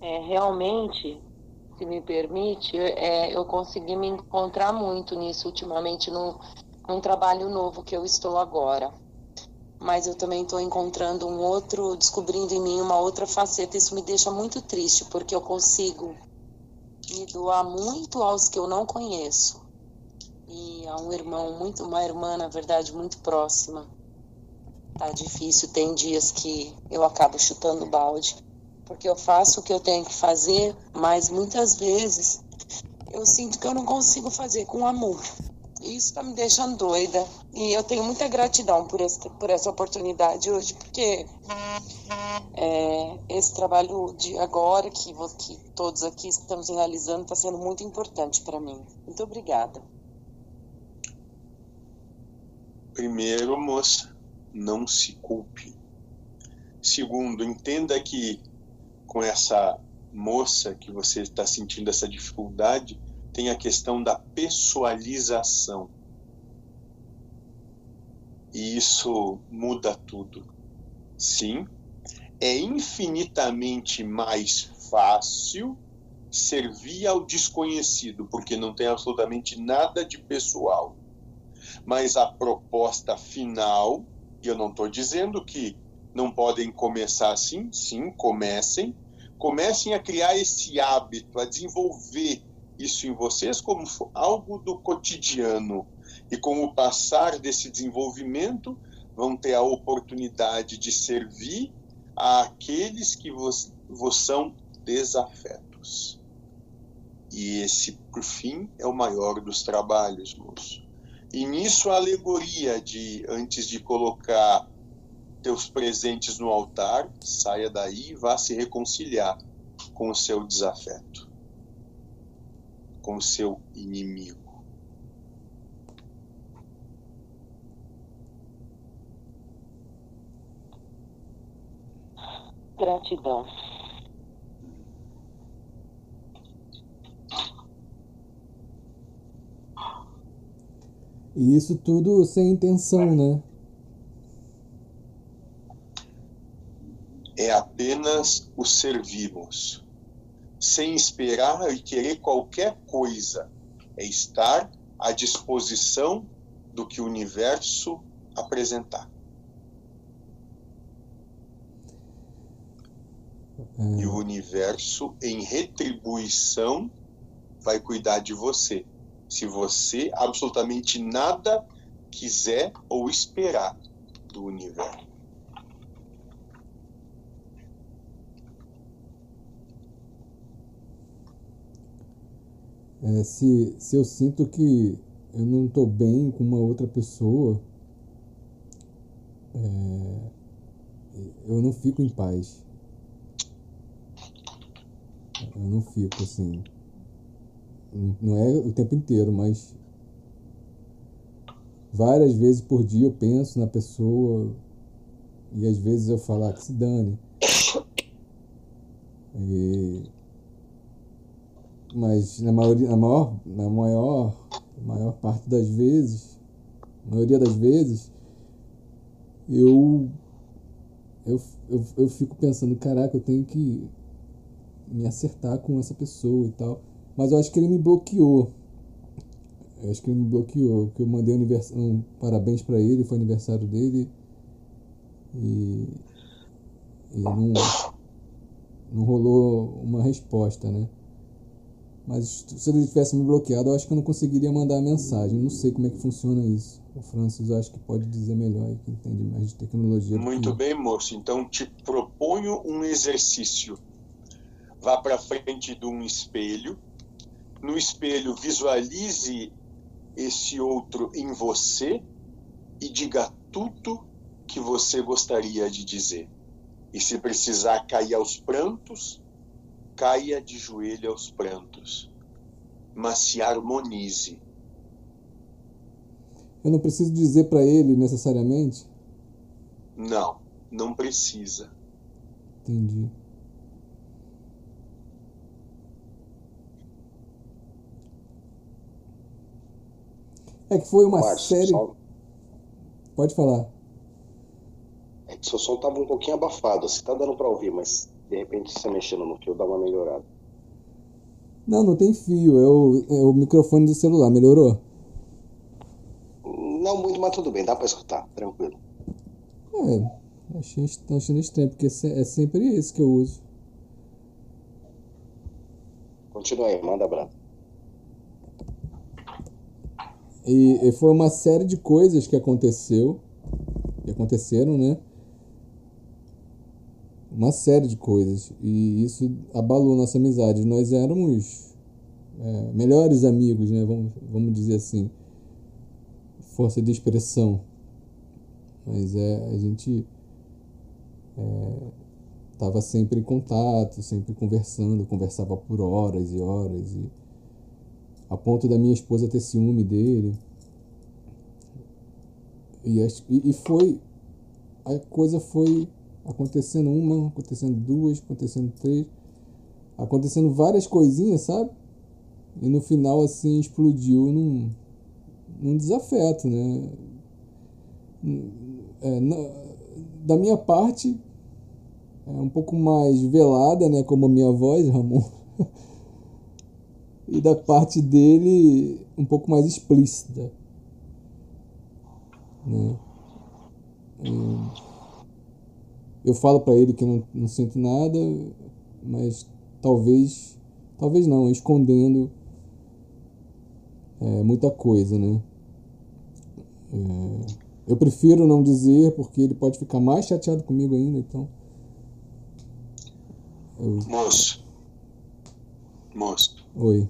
É, realmente, se me permite, é, eu consegui me encontrar muito nisso ultimamente no, num trabalho novo que eu estou agora. Mas eu também estou encontrando um outro, descobrindo em mim uma outra faceta. Isso me deixa muito triste, porque eu consigo me doar muito aos que eu não conheço. E a um irmão, muito, uma irmã, na verdade, muito próxima. Tá difícil, tem dias que eu acabo chutando balde porque eu faço o que eu tenho que fazer, mas muitas vezes eu sinto que eu não consigo fazer com amor. Isso está me deixando doida. E eu tenho muita gratidão por, esse, por essa oportunidade hoje, porque é, esse trabalho de agora, que, que todos aqui estamos realizando, está sendo muito importante para mim. Muito obrigada. Primeiro, moça, não se culpe. Segundo, entenda que com essa moça que você está sentindo essa dificuldade, tem a questão da pessoalização. E isso muda tudo. Sim, é infinitamente mais fácil servir ao desconhecido, porque não tem absolutamente nada de pessoal. Mas a proposta final, e eu não estou dizendo que não podem começar assim, sim, comecem, comecem a criar esse hábito, a desenvolver isso em vocês como algo do cotidiano. E com o passar desse desenvolvimento, vão ter a oportunidade de servir àqueles que vos, vos são desafetos. E esse, por fim, é o maior dos trabalhos, moço. E nisso a alegoria de, antes de colocar teus presentes no altar, saia daí e vá se reconciliar com o seu desafeto, com o seu inimigo. Gratidão. E isso tudo sem intenção, né? é apenas o servirmos, sem esperar e querer qualquer coisa, é estar à disposição do que o universo apresentar. É. E o universo, em retribuição, vai cuidar de você. Se você absolutamente nada quiser ou esperar do universo. É, se, se eu sinto que eu não estou bem com uma outra pessoa, é, eu não fico em paz. Eu não fico assim. Não é o tempo inteiro, mas várias vezes por dia eu penso na pessoa e às vezes eu falo ah, que se dane. E mas na maioria, na maior, na maior, maior parte das vezes, maioria das vezes, eu, eu, eu, eu fico pensando, caraca, eu tenho que me acertar com essa pessoa e tal. Mas eu acho que ele me bloqueou. Eu acho que ele me bloqueou, porque eu mandei um, um parabéns para ele, foi aniversário dele. E, e não, não rolou uma resposta, né? Mas se ele tivesse me bloqueado, eu acho que eu não conseguiria mandar a mensagem. Não sei como é que funciona isso. O Francis acho que pode dizer melhor aí, que entende mais de tecnologia. Muito bem, moço. Então te proponho um exercício. Vá para frente de um espelho. No espelho, visualize esse outro em você e diga tudo que você gostaria de dizer. E se precisar cair aos prantos, caia de joelho aos prantos, mas se harmonize. Eu não preciso dizer para ele necessariamente? Não, não precisa. Entendi. É que foi uma Márcio, série. Só... Pode falar. É que seu som tava um pouquinho abafado. Você tá dando para ouvir, mas De repente, você mexendo no fio, dá uma melhorada. Não, não tem fio, é o, é o microfone do celular, melhorou? Não muito, mas tudo bem, dá pra escutar, tranquilo. É, achei, achando estranho, porque é sempre esse que eu uso. Continua aí, manda abraço. E, e foi uma série de coisas que aconteceu, que aconteceram, né? Uma série de coisas. E isso abalou nossa amizade. Nós éramos é, melhores amigos, né? Vamos, vamos dizer assim. Força de expressão. Mas é, a gente é, tava sempre em contato, sempre conversando, conversava por horas e horas. E, a ponto da minha esposa ter ciúme dele. E, e foi. A coisa foi acontecendo uma, acontecendo duas, acontecendo três, acontecendo várias coisinhas, sabe? E no final, assim, explodiu num, num desafeto, né? É, na, da minha parte, é um pouco mais velada, né? Como a minha voz, Ramon. e da parte dele um pouco mais explícita. Né? Eu falo para ele que não, não sinto nada, mas talvez, talvez não, escondendo é, muita coisa, né? É, eu prefiro não dizer porque ele pode ficar mais chateado comigo ainda, então. Eu... Moço. Moço. Oi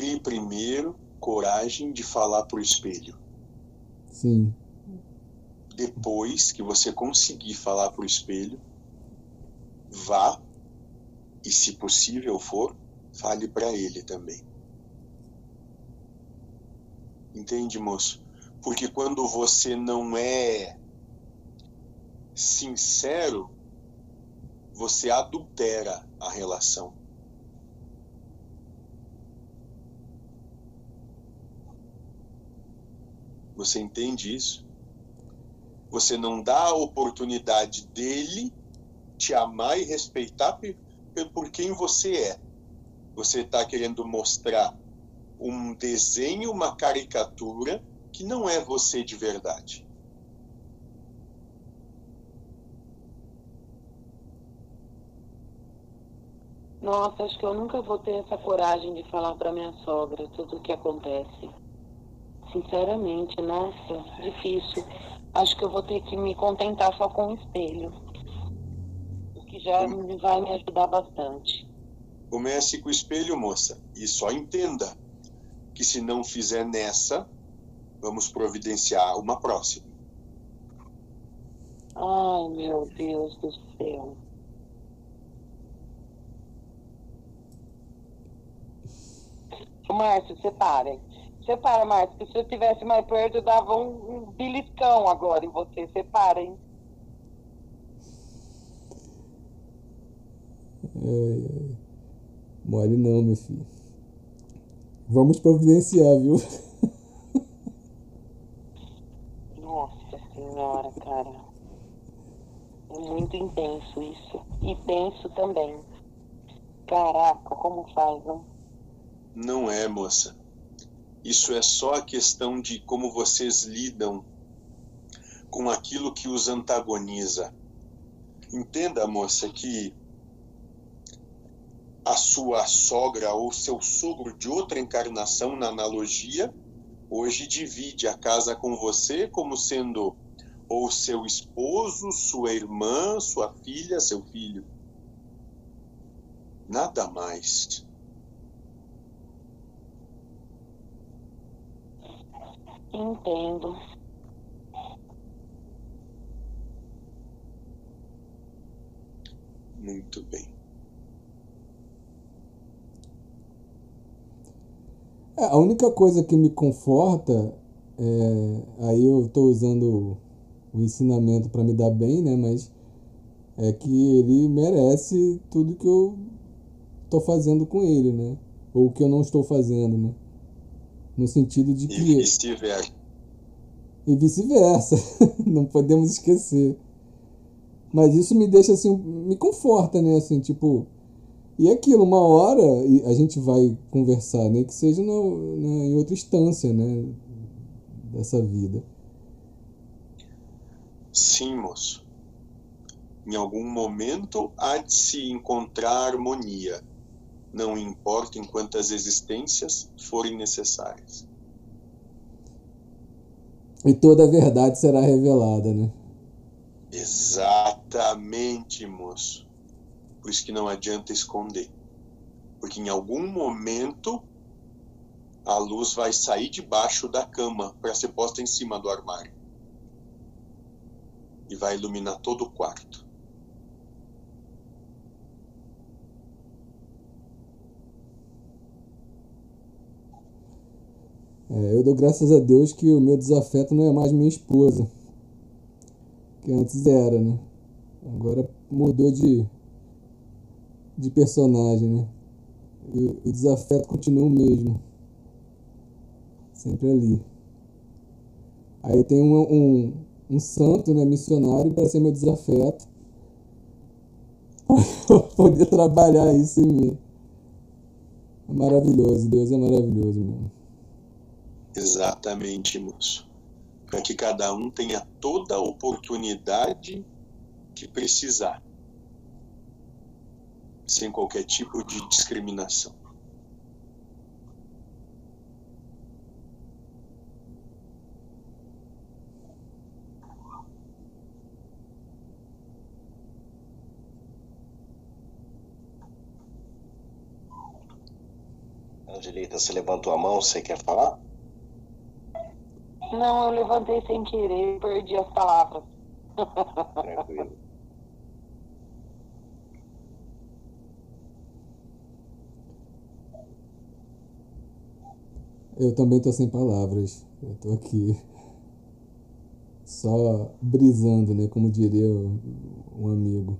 crie primeiro coragem de falar para o espelho. Sim. Depois que você conseguir falar para o espelho, vá e, se possível for, fale para ele também. Entende, moço? Porque quando você não é sincero, você adultera a relação. Você entende isso? Você não dá a oportunidade dele te amar e respeitar por quem você é. Você está querendo mostrar um desenho, uma caricatura que não é você de verdade. Nossa, acho que eu nunca vou ter essa coragem de falar para minha sogra tudo o que acontece. Sinceramente, nossa, difícil. Acho que eu vou ter que me contentar só com o espelho. O que já vai me ajudar bastante. Comece com o espelho, moça. E só entenda que se não fizer nessa, vamos providenciar uma próxima. Ai, meu Deus do céu. Márcio, separe. Separa, Márcio, que se eu estivesse mais perto, eu dava um, um beliscão agora em você. Separa, hein? Ai, ai. Mole não, meu filho. Vamos providenciar, viu? Nossa senhora, cara. É muito intenso isso. E tenso também. Caraca, como faz, não? Não é, moça. Isso é só a questão de como vocês lidam com aquilo que os antagoniza. Entenda, moça, que a sua sogra ou seu sogro de outra encarnação, na analogia, hoje divide a casa com você como sendo ou seu esposo, sua irmã, sua filha, seu filho. Nada mais. Entendo. Muito bem. É, a única coisa que me conforta, é, aí eu estou usando o ensinamento para me dar bem, né? Mas é que ele merece tudo que eu estou fazendo com ele, né? Ou que eu não estou fazendo, né? No sentido de que. E vice-versa. E vice-versa. Não podemos esquecer. Mas isso me deixa assim, me conforta, né? Assim, tipo. E aquilo, uma hora a gente vai conversar, nem né? que seja na, em outra instância, né? Dessa vida. Sim, moço. Em algum momento há de se encontrar harmonia, não importa em quantas existências forem necessárias. E toda a verdade será revelada, né? Exatamente, moço. Por isso que não adianta esconder. Porque em algum momento a luz vai sair debaixo da cama para ser posta em cima do armário. E vai iluminar todo o quarto. É, eu dou graças a Deus que o meu desafeto não é mais minha esposa. Que antes era, né? Agora mudou de, de personagem, né? E o desafeto continua o mesmo. Sempre ali. Aí tem um, um, um santo, né, missionário, para ser meu desafeto. Para poder trabalhar isso em mim. É maravilhoso, Deus é maravilhoso, mano. Exatamente, moço. Para que cada um tenha toda a oportunidade que precisar, sem qualquer tipo de discriminação. Angelita, você levantou a mão, você quer falar? Não, eu levantei sem querer, perdi as palavras. Tranquilo. Eu também tô sem palavras. Eu tô aqui só brisando, né? Como diria um amigo.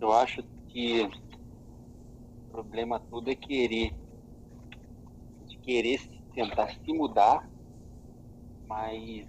Eu acho que o problema todo é querer. De querer tentar se mudar, mas